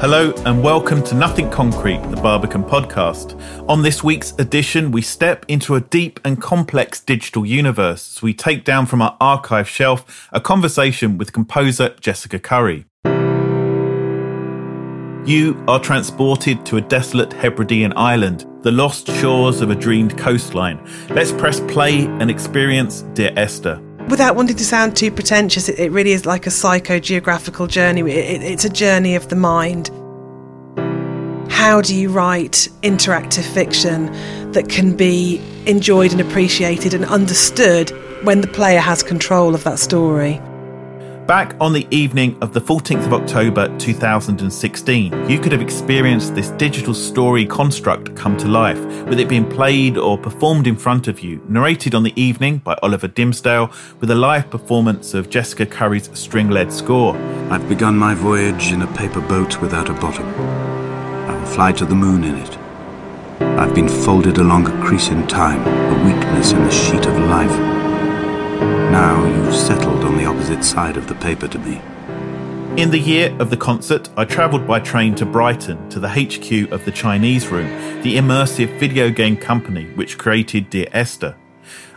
Hello and welcome to Nothing Concrete, the Barbican podcast. On this week's edition, we step into a deep and complex digital universe as we take down from our archive shelf a conversation with composer Jessica Curry. You are transported to a desolate Hebridean island, the lost shores of a dreamed coastline. Let's press play and experience Dear Esther. Without wanting to sound too pretentious, it, it really is like a psychogeographical journey. It, it, it's a journey of the mind. How do you write interactive fiction that can be enjoyed and appreciated and understood when the player has control of that story? Back on the evening of the 14th of October 2016, you could have experienced this digital story construct come to life, with it being played or performed in front of you, narrated on the evening by Oliver Dimsdale, with a live performance of Jessica Curry's string led score. I've begun my voyage in a paper boat without a bottom. I will fly to the moon in it. I've been folded along a crease in time, a weakness in the sheet of life. Now you've settled on the opposite side of the paper to me. In the year of the concert, I travelled by train to Brighton to the HQ of the Chinese Room, the immersive video game company which created Dear Esther.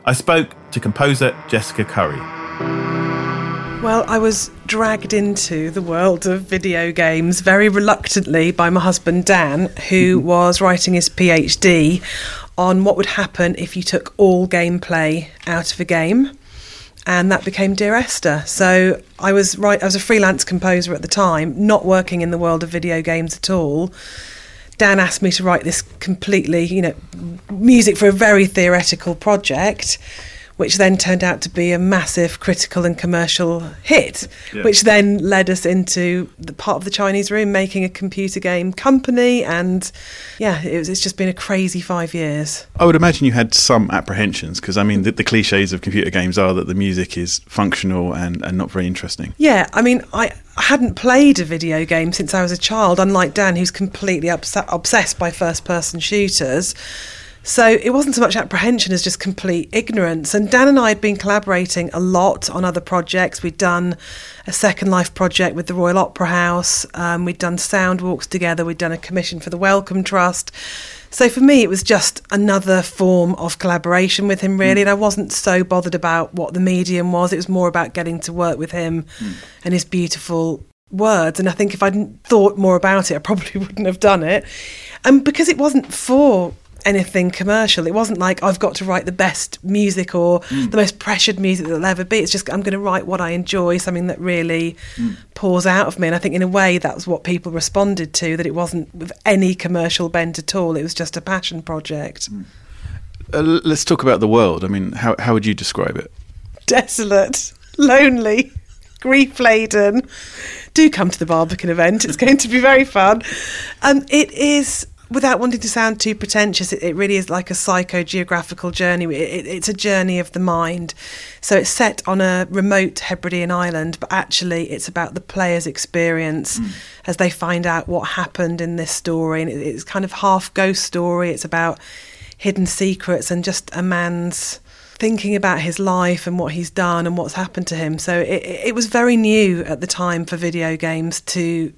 I spoke to composer Jessica Curry. Well, I was dragged into the world of video games very reluctantly by my husband Dan, who was writing his PhD on what would happen if you took all gameplay out of a game and that became Dear Esther. So I was right. I was a freelance composer at the time, not working in the world of video games at all. Dan asked me to write this completely, you know, music for a very theoretical project, which then turned out to be a massive critical and commercial hit, yeah. which then led us into the part of the Chinese room making a computer game company. And yeah, it was, it's just been a crazy five years. I would imagine you had some apprehensions because I mean, the, the, cliches of computer games are that the music is functional and, and not very interesting. Yeah, I mean, I. I hadn't played a video game since I was a child, unlike Dan, who's completely obs- obsessed by first person shooters. So it wasn't so much apprehension as just complete ignorance. And Dan and I had been collaborating a lot on other projects. We'd done a Second Life project with the Royal Opera House, um, we'd done sound walks together, we'd done a commission for the Wellcome Trust. So for me, it was just another form of collaboration with him, really. Mm. And I wasn't so bothered about what the medium was. It was more about getting to work with him mm. and his beautiful words. And I think if I'd thought more about it, I probably wouldn't have done it. And because it wasn't for anything commercial. It wasn't like I've got to write the best music or mm. the most pressured music that'll ever be. It's just I'm going to write what I enjoy, something that really mm. pours out of me. And I think in a way that was what people responded to. That it wasn't with any commercial bent at all. It was just a passion project. Mm. Uh, let's talk about the world. I mean, how how would you describe it? Desolate, lonely, grief laden. Do come to the Barbican event. It's going to be very fun. Um, it is without wanting to sound too pretentious, it, it really is like a psychogeographical journey. It, it, it's a journey of the mind. So it's set on a remote Hebridean island, but actually it's about the player's experience mm. as they find out what happened in this story. And it's kind of half ghost story. It's about hidden secrets and just a man's thinking about his life and what he's done and what's happened to him. So it, it was very new at the time for video games to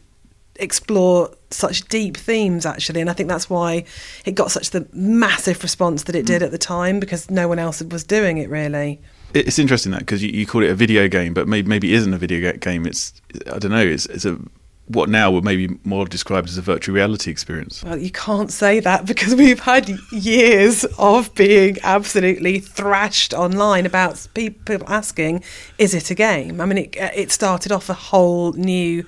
explore such deep themes actually and i think that's why it got such the massive response that it did mm. at the time because no one else was doing it really It's interesting that because you, you call it a video game, but maybe maybe it isn't a video game. It's I don't know. It's it's a what now would maybe more described as a virtual reality experience. Well, you can't say that because we've had years of being absolutely thrashed online about people asking, "Is it a game?" I mean, it it started off a whole new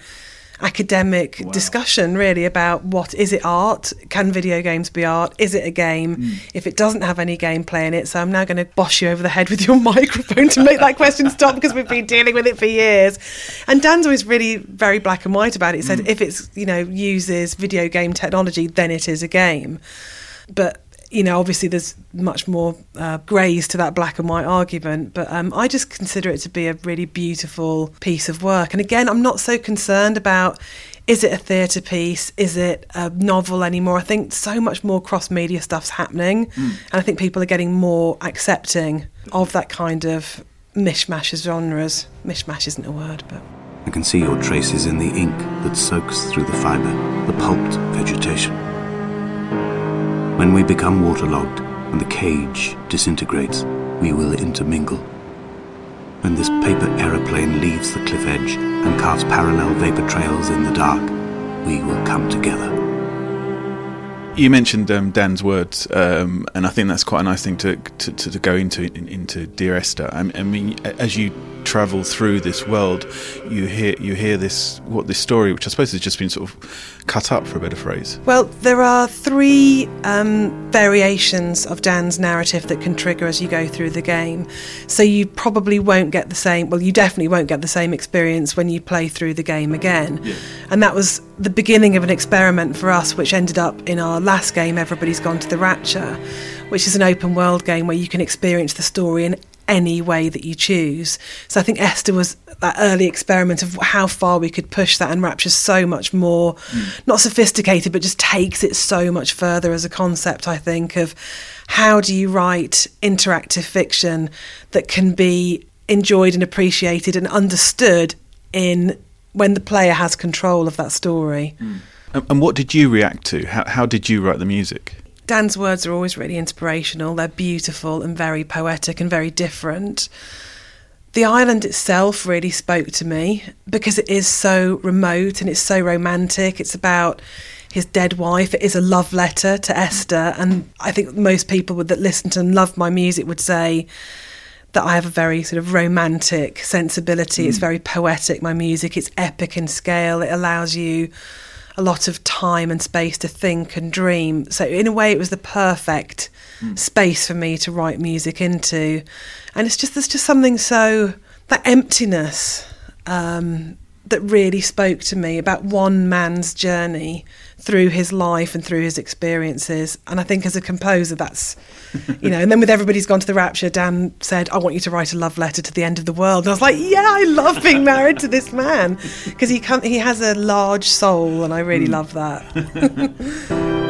academic wow. discussion really about what is it art can video games be art is it a game mm. if it doesn't have any gameplay in it so i'm now going to bosh you over the head with your microphone to make that question stop because we've been dealing with it for years and dan's always really very black and white about it he said mm. if it's you know uses video game technology then it is a game but you know, obviously there's much more uh, greys to that black and white argument, but um, I just consider it to be a really beautiful piece of work. And again, I'm not so concerned about is it a theatre piece? Is it a novel anymore? I think so much more cross media stuff's happening, mm. and I think people are getting more accepting of that kind of mishmash of genres. Mishmash isn't a word, but. I can see your traces in the ink that soaks through the fibre, the pulped vegetation. When we become waterlogged and the cage disintegrates, we will intermingle. When this paper aeroplane leaves the cliff edge and carves parallel vapor trails in the dark, we will come together. You mentioned um, Dan's words, um, and I think that's quite a nice thing to to, to go into in, into Dear Esther. I, I mean, as you travel through this world, you hear you hear this what this story, which I suppose has just been sort of cut up for a better phrase. Well, there are three um, variations of Dan's narrative that can trigger as you go through the game. So you probably won't get the same. Well, you definitely won't get the same experience when you play through the game again. Yeah. And that was the beginning of an experiment for us, which ended up in our last game, Everybody's Gone to the Rapture, which is an open world game where you can experience the story in any way that you choose. So I think Esther was that early experiment of how far we could push that, and Rapture's so much more, mm. not sophisticated, but just takes it so much further as a concept. I think of how do you write interactive fiction that can be enjoyed and appreciated and understood in when the player has control of that story. Mm. And what did you react to? How, how did you write the music? Dan's words are always really inspirational. They're beautiful and very poetic and very different. The island itself really spoke to me because it is so remote and it's so romantic. It's about his dead wife. It is a love letter to Esther. And I think most people would, that listen to and love my music would say that I have a very sort of romantic sensibility. Mm. It's very poetic, my music. It's epic in scale. It allows you a lot of time and space to think and dream. So in a way, it was the perfect mm. space for me to write music into. And it's just there's just something so that emptiness um, that really spoke to me about one man's journey through his life and through his experiences. And I think as a composer, that's, you know, and then with Everybody's Gone to the Rapture, Dan said, I want you to write a love letter to the end of the world. And I was like, yeah, I love being married to this man because he, he has a large soul and I really mm. love that.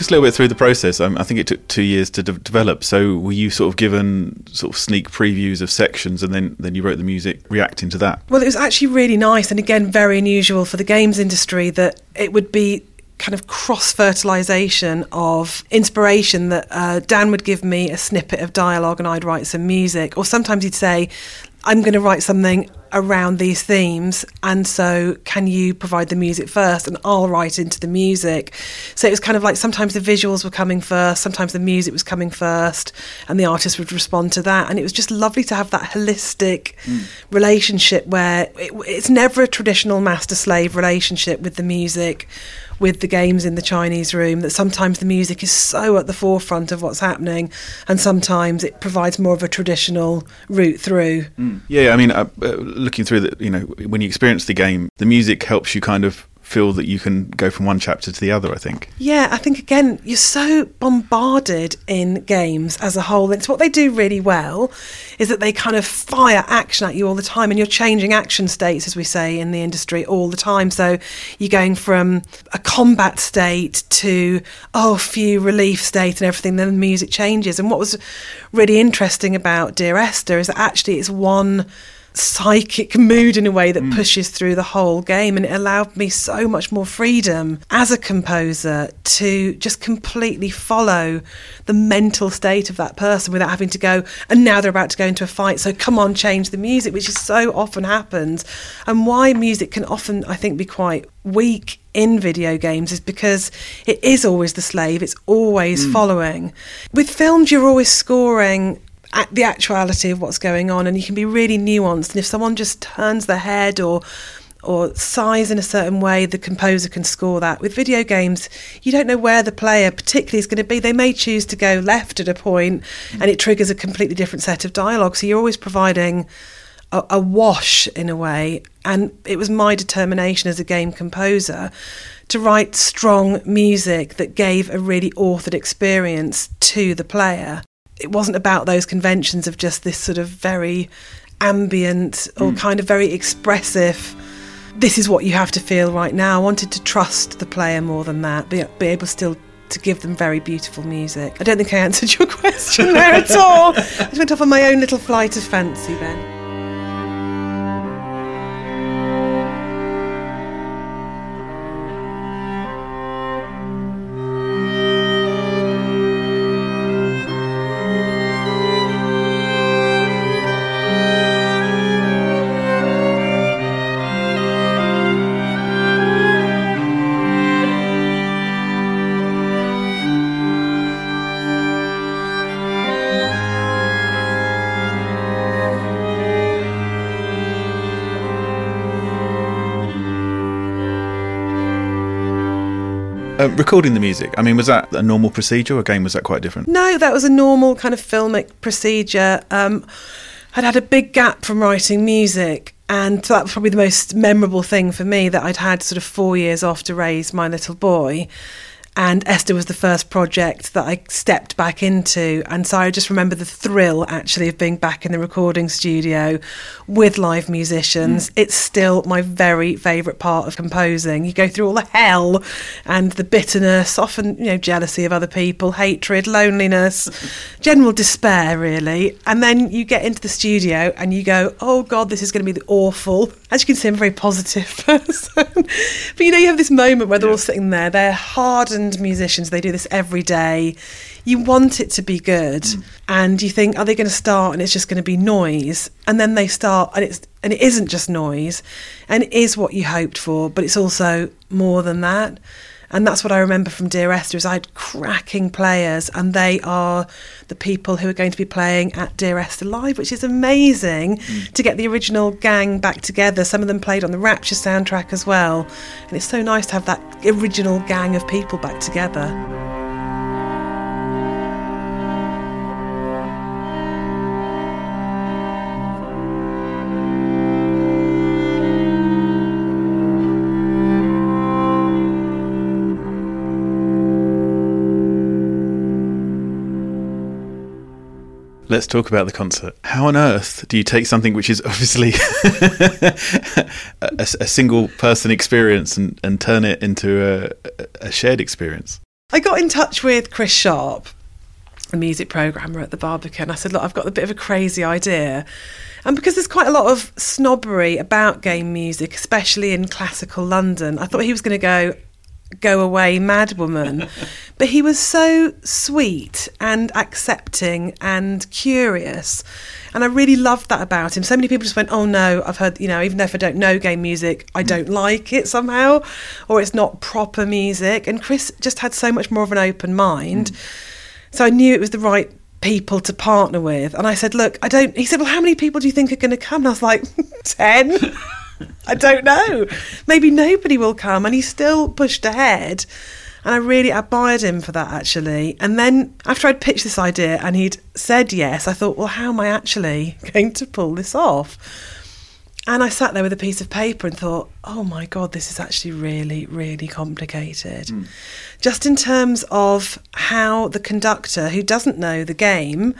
us a little bit through the process. Um, I think it took two years to de- develop. So were you sort of given sort of sneak previews of sections, and then then you wrote the music reacting to that? Well, it was actually really nice, and again very unusual for the games industry that it would be kind of cross fertilization of inspiration that uh, Dan would give me a snippet of dialogue and I'd write some music. Or sometimes he'd say, I'm going to write something around these themes and so can you provide the music first and I'll write into the music so it was kind of like sometimes the visuals were coming first sometimes the music was coming first and the artist would respond to that and it was just lovely to have that holistic mm. relationship where it, it's never a traditional master slave relationship with the music with the games in the Chinese room that sometimes the music is so at the forefront of what's happening, and sometimes it provides more of a traditional route through. Mm. Yeah, I mean, uh, uh, looking through that, you know, when you experience the game, the music helps you kind of feel that you can go from one chapter to the other, I think. Yeah, I think again, you're so bombarded in games as a whole. It's what they do really well is that they kind of fire action at you all the time and you're changing action states, as we say in the industry, all the time. So you're going from a combat state to, oh, few relief state and everything, then the music changes. And what was really interesting about Dear Esther is that actually it's one psychic mood in a way that mm. pushes through the whole game and it allowed me so much more freedom as a composer to just completely follow the mental state of that person without having to go and now they're about to go into a fight so come on change the music which is so often happens and why music can often i think be quite weak in video games is because it is always the slave it's always mm. following with films you're always scoring the actuality of what's going on and you can be really nuanced and if someone just turns their head or or sighs in a certain way the composer can score that. With video games you don't know where the player particularly is going to be. They may choose to go left at a point and it triggers a completely different set of dialogue. So you're always providing a, a wash in a way and it was my determination as a game composer to write strong music that gave a really authored experience to the player it wasn't about those conventions of just this sort of very ambient or mm. kind of very expressive this is what you have to feel right now. I wanted to trust the player more than that, be, be able still to give them very beautiful music. I don't think I answered your question there at all. I just went off on my own little flight of fancy then. Recording the music, I mean, was that a normal procedure or again, was that quite different? No, that was a normal kind of filmic procedure. Um, I'd had a big gap from writing music, and that was probably the most memorable thing for me that I'd had sort of four years off to raise my little boy and Esther was the first project that I stepped back into. And so I just remember the thrill actually of being back in the recording studio with live musicians. Mm. It's still my very favourite part of composing. You go through all the hell and the bitterness, often, you know, jealousy of other people, hatred, loneliness, general despair, really. And then you get into the studio and you go, oh God, this is going to be the awful. As you can see, I'm a very positive person. but you know, you have this moment where they're yeah. all sitting there, they're hardened seasoned musicians, they do this every day. You want it to be good, mm. and you think, are they going to start and it's just going to be noise? And then they start, and it's and it isn't just noise, and it is what you hoped for, but it's also more than that. And that's what I remember from Dear Esther is I had cracking players and they are the people who are going to be playing at Dear Esther Live, which is amazing mm. to get the original gang back together. Some of them played on the Rapture soundtrack as well. And it's so nice to have that original gang of people back together. Let's talk about the concert. How on earth do you take something which is obviously a, a, single person experience and, and turn it into a, a shared experience? I got in touch with Chris Sharp, a music programmer at the Barbican. I said, Look, I've got a bit of a crazy idea. And because there's quite a lot of snobbery about game music, especially in classical London, I thought he was going to go go away madwoman. but he was so sweet and accepting and curious. And I really loved that about him. So many people just went, oh no, I've heard, you know, even though if I don't know game music, I don't mm. like it somehow, or it's not proper music. And Chris just had so much more of an open mind. Mm. So I knew it was the right people to partner with. And I said, look, I don't, he said, well, how many people do you think are going to come? And I was like, 10. I don't know. Maybe nobody will come. And he still pushed ahead. And I really admired him for that, actually. And then after I'd pitched this idea and he'd said yes, I thought, well, how am I actually going to pull this off? And I sat there with a piece of paper and thought, oh my God, this is actually really, really complicated. Mm. Just in terms of how the conductor, who doesn't know the game,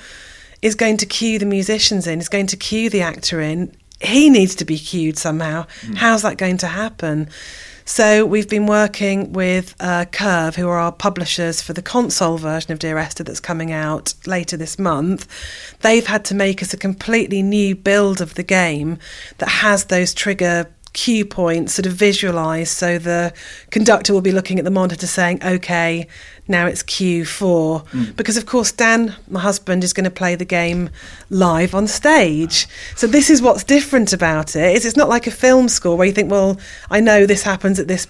is going to cue the musicians in, is going to cue the actor in. He needs to be cued somehow. Mm. How's that going to happen? So we've been working with uh, Curve, who are our publishers for the console version of Dear Esther that's coming out later this month. They've had to make us a completely new build of the game that has those trigger cue points sort of visualized so the conductor will be looking at the monitor saying okay now it's Q4 mm. because of course Dan my husband is going to play the game live on stage. So this is what's different about it is it's not like a film score where you think well I know this happens at this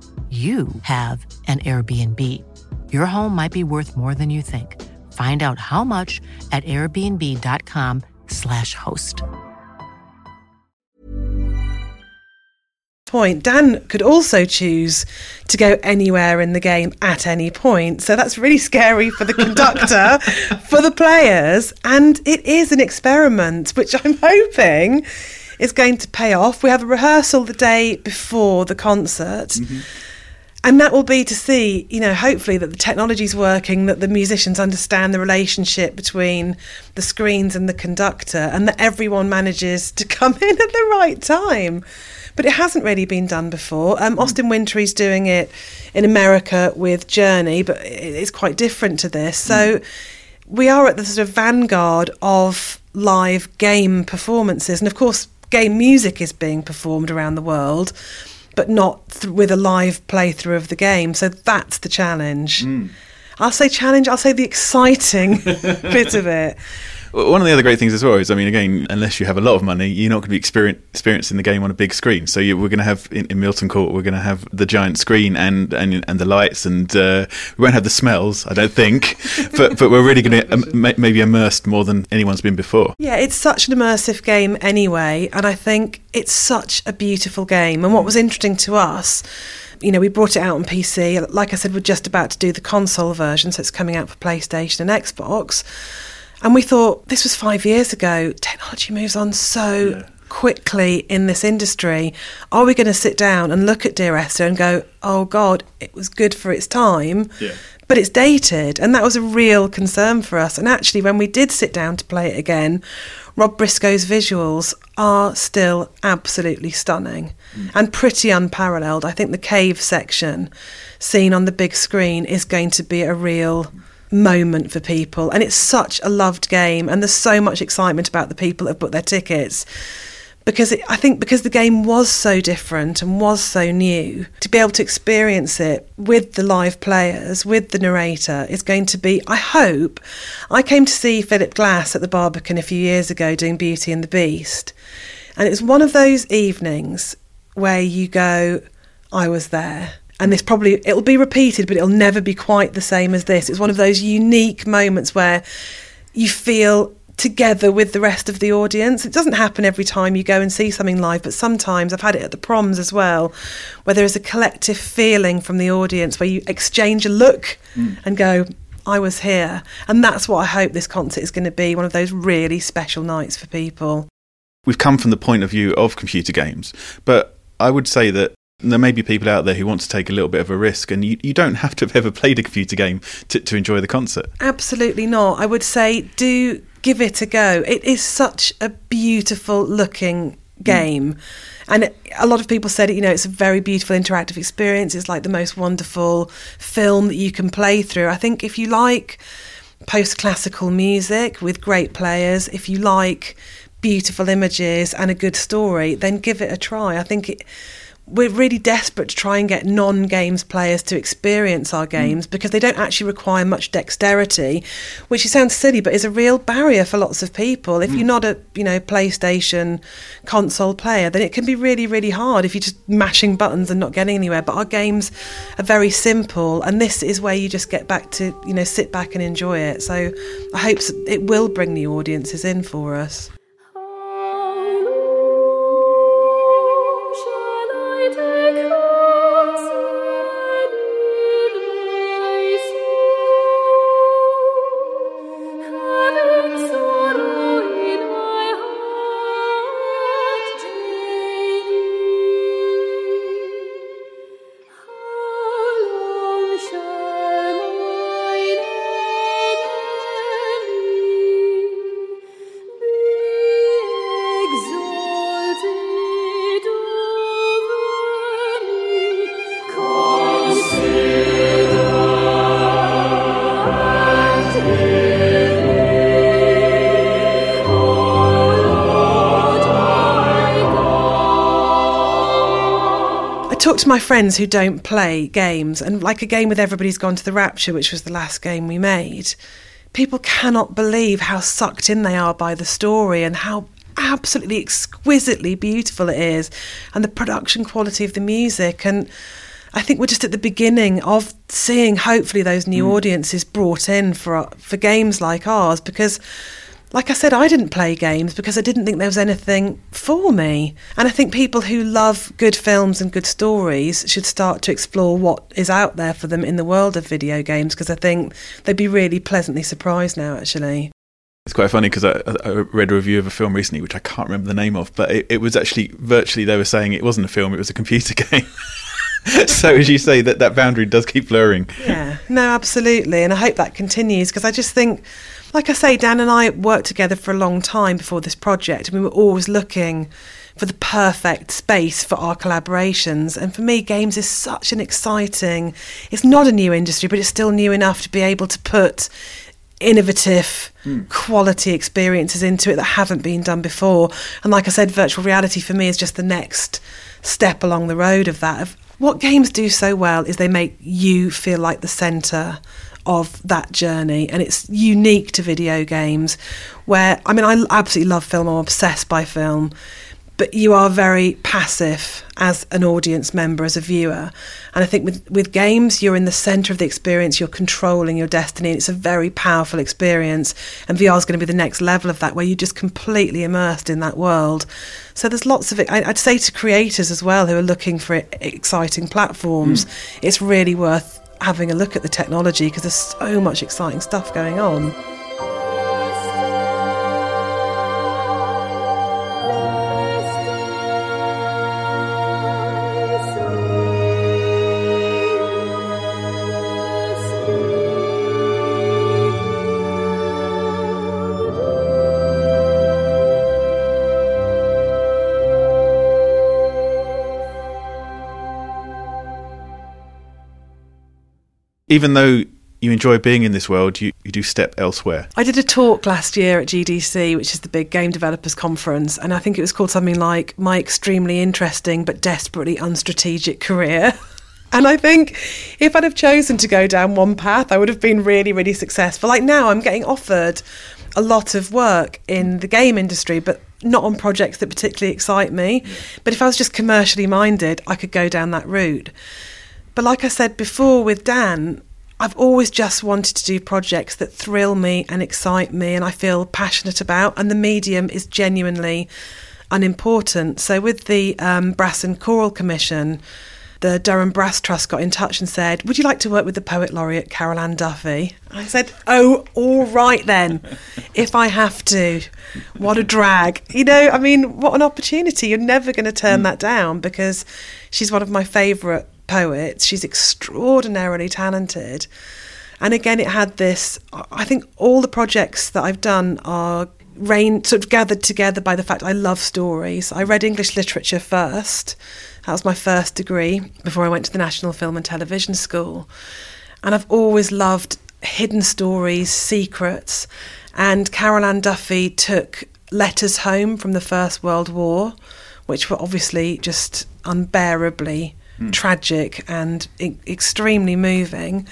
you have an Airbnb. Your home might be worth more than you think. Find out how much at airbnb.com/slash host. Point. Dan could also choose to go anywhere in the game at any point. So that's really scary for the conductor, for the players, and it is an experiment, which I'm hoping is going to pay off. We have a rehearsal the day before the concert. Mm-hmm and that will be to see, you know, hopefully that the technology is working, that the musicians understand the relationship between the screens and the conductor, and that everyone manages to come in at the right time. But it hasn't really been done before. Um, Austin Wintory's doing it in America with Journey, but it's quite different to this. So mm. we are at the sort of vanguard of live game performances, and of course, game music is being performed around the world but not th- with a live playthrough of the game. So that's the challenge. Mm. I'll say challenge, I'll say the exciting bit of it. One of the other great things as well is, I mean, again, unless you have a lot of money, you're not going to be experience, experiencing the game on a big screen. So you, we're going to have in, in, Milton Court, we're going to have the giant screen and and, and the lights, and uh, we won't have the smells, I don't think. but but we're really going to um, maybe immersed more than anyone's been before. Yeah, it's such an immersive game anyway, and I think it's such a beautiful game. And what was interesting to us you know, we brought it out on PC. Like I said, we're just about to do the console version, so it's coming out for PlayStation and Xbox. And we thought this was five years ago. Technology moves on so yeah. quickly in this industry. Are we going to sit down and look at Dear Esther and go, oh God, it was good for its time, yeah. but it's dated? And that was a real concern for us. And actually, when we did sit down to play it again, Rob Briscoe's visuals are still absolutely stunning mm. and pretty unparalleled. I think the cave section seen on the big screen is going to be a real moment for people. And it's such a loved game, and there's so much excitement about the people that have booked their tickets. Because it, I think because the game was so different and was so new, to be able to experience it with the live players, with the narrator, is going to be. I hope. I came to see Philip Glass at the Barbican a few years ago doing Beauty and the Beast, and it was one of those evenings where you go, I was there. And this probably, it'll be repeated, but it'll never be quite the same as this. It's one of those unique moments where you feel together with the rest of the audience. It doesn't happen every time you go and see something live, but sometimes I've had it at the proms as well, where there is a collective feeling from the audience where you exchange a look Mm. and go, I was here. And that's what I hope this concert is going to be one of those really special nights for people. We've come from the point of view of computer games, but I would say that there may be people out there who want to take a little bit of a risk, and you, you don't have to have ever played a computer game to, to enjoy the concert. Absolutely not. I would say do give it a go. It is such a beautiful looking mm. game. And it- a lot of people said, you know, it's a very beautiful interactive experience. It's like the most wonderful film that you can play through. I think if you like post classical music with great players, if you like beautiful images and a good story, then give it a try. I think it, we're really desperate to try and get non games players to experience our mm. games because they don't actually require much dexterity, which sounds silly but is a real barrier for lots of people. If you're mm. not a you know PlayStation console player, then it can be really really hard if you're just mashing buttons and not getting anywhere. But our games are very simple, and this is where you just get back to you know sit back and enjoy it. So I hope it will bring new audiences in for us. Talk to my friends who don't play games, and like a game with Everybody's Gone to the Rapture, which was the last game we made, people cannot believe how sucked in they are by the story and how absolutely exquisitely beautiful it is, and the production quality of the music. And I think we're just at the beginning of seeing, hopefully, those new mm. audiences brought in for for games like ours because like I said, I didn't play games because I didn't think there was anything for me. And I think people who love good films and good stories should start to explore what is out there for them in the world of video games because I think they'd be really pleasantly surprised now, actually. It's quite funny because I, I read a review of a film recently, which I can't remember the name of, but it, it was actually virtually they were saying it wasn't a film; it was a computer game. so, as you say, that that boundary does keep blurring. Yeah, no, absolutely. And I hope that continues because I just think, like I say, Dan and I worked together for a long time before this project, we were always looking for the perfect space for our collaborations. And for me, games is such an exciting, it's not a new industry, but it's still new enough to be able to put innovative hmm. quality experiences into it that haven't been done before. And like i said virtual reality for me is just the next step along the road of that. Of what games do so well is they make you feel like the center of that journey and it's unique to video games where i mean i absolutely love film i'm obsessed by film but you are very passive as an audience member, as a viewer. And I think with, with games, you're in the centre of the experience, you're controlling your destiny, and it's a very powerful experience. And VR is going to be the next level of that, where you're just completely immersed in that world. So there's lots of it. I'd say to creators as well who are looking for exciting platforms, hmm. it's really worth having a look at the technology because there's so much exciting stuff going on. Even though you enjoy being in this world, you, you do step elsewhere. I did a talk last year at GDC, which is the big game developers conference, and I think it was called something like My Extremely Interesting but Desperately Unstrategic Career. And I think if I'd have chosen to go down one path, I would have been really, really successful. Like now, I'm getting offered a lot of work in the game industry, but not on projects that particularly excite me. But if I was just commercially minded, I could go down that route. But like I said before with Dan, I've always just wanted to do projects that thrill me and excite me and I feel passionate about, and the medium is genuinely unimportant. So with the um, Brass and Choral Commission, the Durham Brass Trust got in touch and said, Would you like to work with the Poet Laureate Carol Ann Duffy? I said, Oh, all right then, if I have to. What a drag. You know, I mean, what an opportunity. You're never going to turn that down because she's one of my favourite poets. She's extraordinarily talented. And again, it had this I think all the projects that I've done are rain sort of gathered together by the fact I love stories. I read English literature first. That was my first degree before I went to the National Film and Television School. And I've always loved hidden stories, secrets. And Carol Ann Duffy took letters home from the First World War, which were obviously just unbearably mm. tragic and e- extremely moving.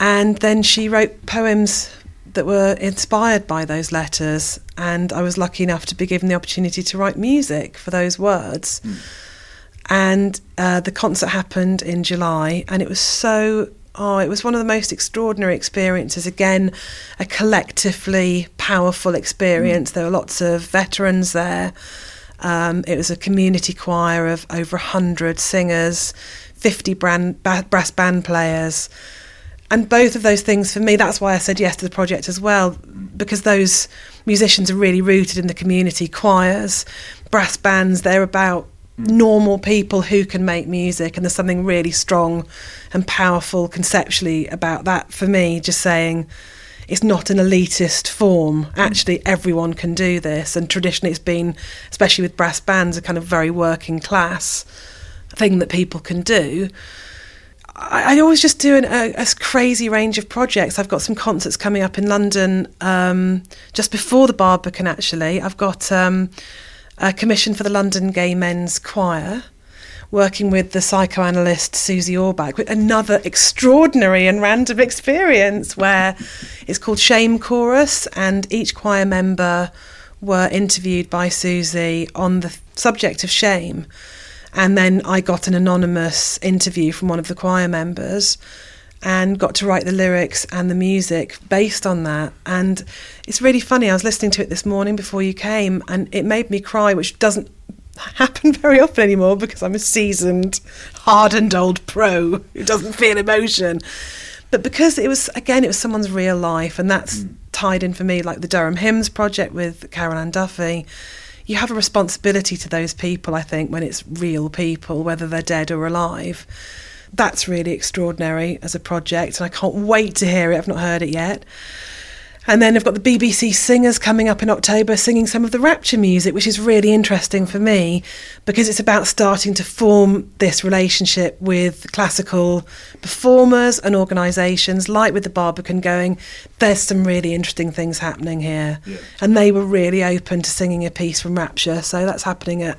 And then she wrote poems that were inspired by those letters. And I was lucky enough to be given the opportunity to write music for those words. Mm. And uh, the concert happened in July, and it was so oh, it was one of the most extraordinary experiences. Again, a collectively powerful experience. Mm. There were lots of veterans there. Um, it was a community choir of over 100 singers, 50 brand, brass band players. And both of those things for me, that's why I said yes to the project as well, because those musicians are really rooted in the community. Choirs, brass bands, they're about normal people who can make music and there's something really strong and powerful conceptually about that for me just saying it's not an elitist form actually everyone can do this and traditionally it's been especially with brass bands a kind of very working class thing that people can do I, I always just do an, a, a, crazy range of projects. I've got some concerts coming up in London um, just before the Barbican. Actually, I've got um, a commission for the London Gay Men's Choir, working with the psychoanalyst Susie Orbach, with another extraordinary and random experience where it's called Shame Chorus, and each choir member were interviewed by Susie on the subject of shame. And then I got an anonymous interview from one of the choir members and got to write the lyrics and the music based on that. And it's really funny. I was listening to it this morning before you came, and it made me cry, which doesn't happen very often anymore because I'm a seasoned, hardened old pro who doesn't feel emotion. But because it was, again, it was someone's real life, and that's mm. tied in for me, like the Durham Hymns project with Carol Ann Duffy. You have a responsibility to those people, I think, when it's real people, whether they're dead or alive that's really extraordinary as a project, and I can't wait to hear it. I've not heard it yet. And then I've got the BBC singers coming up in October singing some of the Rapture music, which is really interesting for me because it's about starting to form this relationship with classical performers and organisations, like with the Barbican, going, there's some really interesting things happening here. Yeah. And they were really open to singing a piece from Rapture. So that's happening at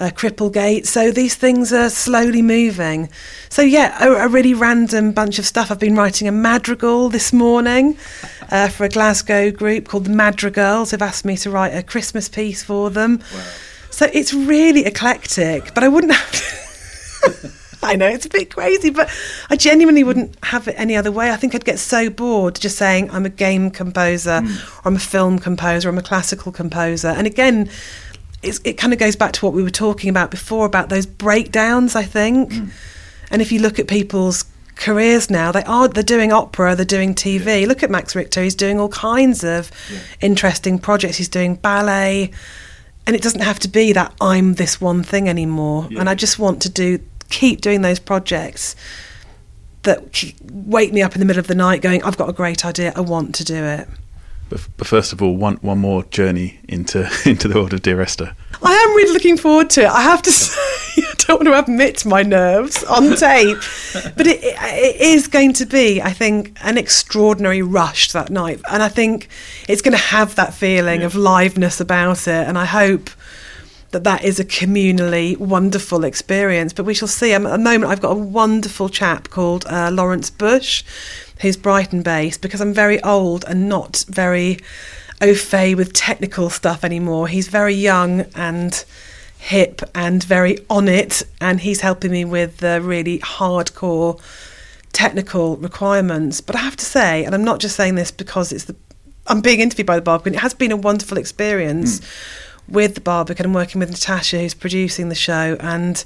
uh, Cripplegate. So these things are slowly moving. So yeah, a, a, really random bunch of stuff. I've been writing a madrigal this morning uh, for a Glasgow group called the Madrigals. They've asked me to write a Christmas piece for them. Wow. So it's really eclectic, but I wouldn't have. I know it's a bit crazy, but I genuinely wouldn't have it any other way. I think I'd get so bored just saying I'm a game composer, mm. or I'm a film composer, or I'm a classical composer. And again, it kind of goes back to what we were talking about before about those breakdowns. I think, mm. and if you look at people's careers now, they are they're doing opera, they're doing TV. Yeah. Look at Max Richter; he's doing all kinds of yeah. interesting projects. He's doing ballet, and it doesn't have to be that I'm this one thing anymore. Yeah. And I just want to do keep doing those projects that wake me up in the middle of the night, going, "I've got a great idea. I want to do it." But, but first of all, one one more journey into into the world of Dear Esther. I am really looking forward to it. I have to say, I don't want to admit my nerves on tape, but it, it, it is going to be, I think, an extraordinary rush that night, and I think it's going to have that feeling yeah. of liveness about it, and I hope that that is a communally wonderful experience. But we shall see. at the moment, I've got a wonderful chap called uh, Lawrence Bush, who's Brighton based, because I'm very old and not very au fait with technical stuff anymore. He's very young and hip and very on it, and he's helping me with the really hardcore technical requirements. But I have to say, and I'm not just saying this because it's the I'm being interviewed by the Barbican. It has been a wonderful experience. Mm with the Barbican and working with Natasha, who's producing the show. And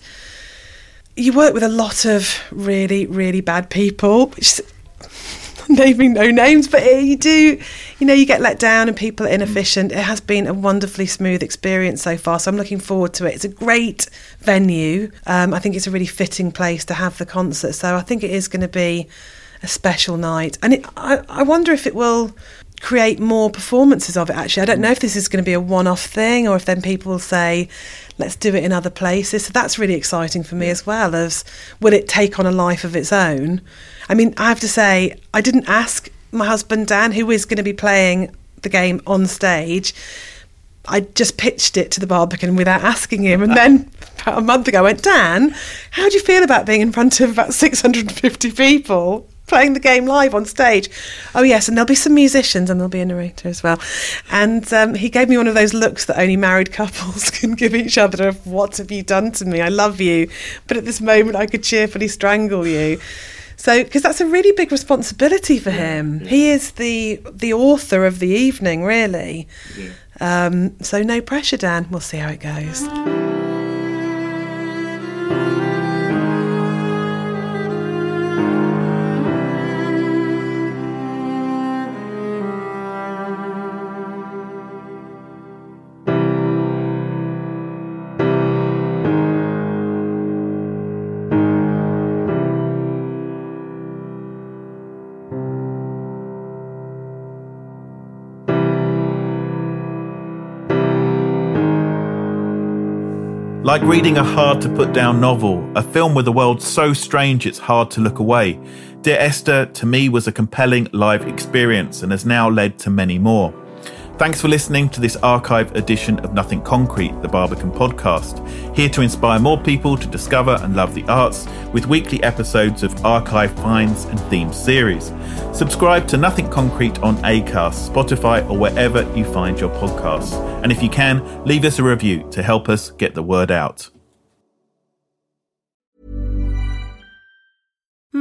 you work with a lot of really, really bad people, which naming no names, but you do, you know, you get let down and people are inefficient. It has been a wonderfully smooth experience so far, so I'm looking forward to it. It's a great venue. Um, I think it's a really fitting place to have the concert, so I think it is going to be a special night. And it, I, I wonder if it will create more performances of it actually i don't know if this is going to be a one-off thing or if then people will say let's do it in other places so that's really exciting for me as well as will it take on a life of its own i mean i have to say i didn't ask my husband dan who is going to be playing the game on stage I just pitched it to the Barbican without asking him. And then about a month ago, I went, Dan, how do you feel about being in front of about 650 people? playing the game live on stage. Oh yes, and there'll be some musicians and there'll be a narrator as well. And um, he gave me one of those looks that only married couples can give each other of "What have you done to me? I love you, but at this moment I could cheerfully strangle you." So, because that's a really big responsibility for him. Yeah. He is the the author of the evening, really. Yeah. Um, so, no pressure, Dan. We'll see how it goes. Like reading a hard to put down novel, a film with a world so strange it's hard to look away, Dear Esther to me was a compelling live experience and has now led to many more. Thanks for listening to this archive edition of Nothing Concrete, the Barbican podcast. Here to inspire more people to discover and love the arts with weekly episodes of archive finds and theme series. Subscribe to Nothing Concrete on Acast, Spotify, or wherever you find your podcasts. And if you can, leave us a review to help us get the word out.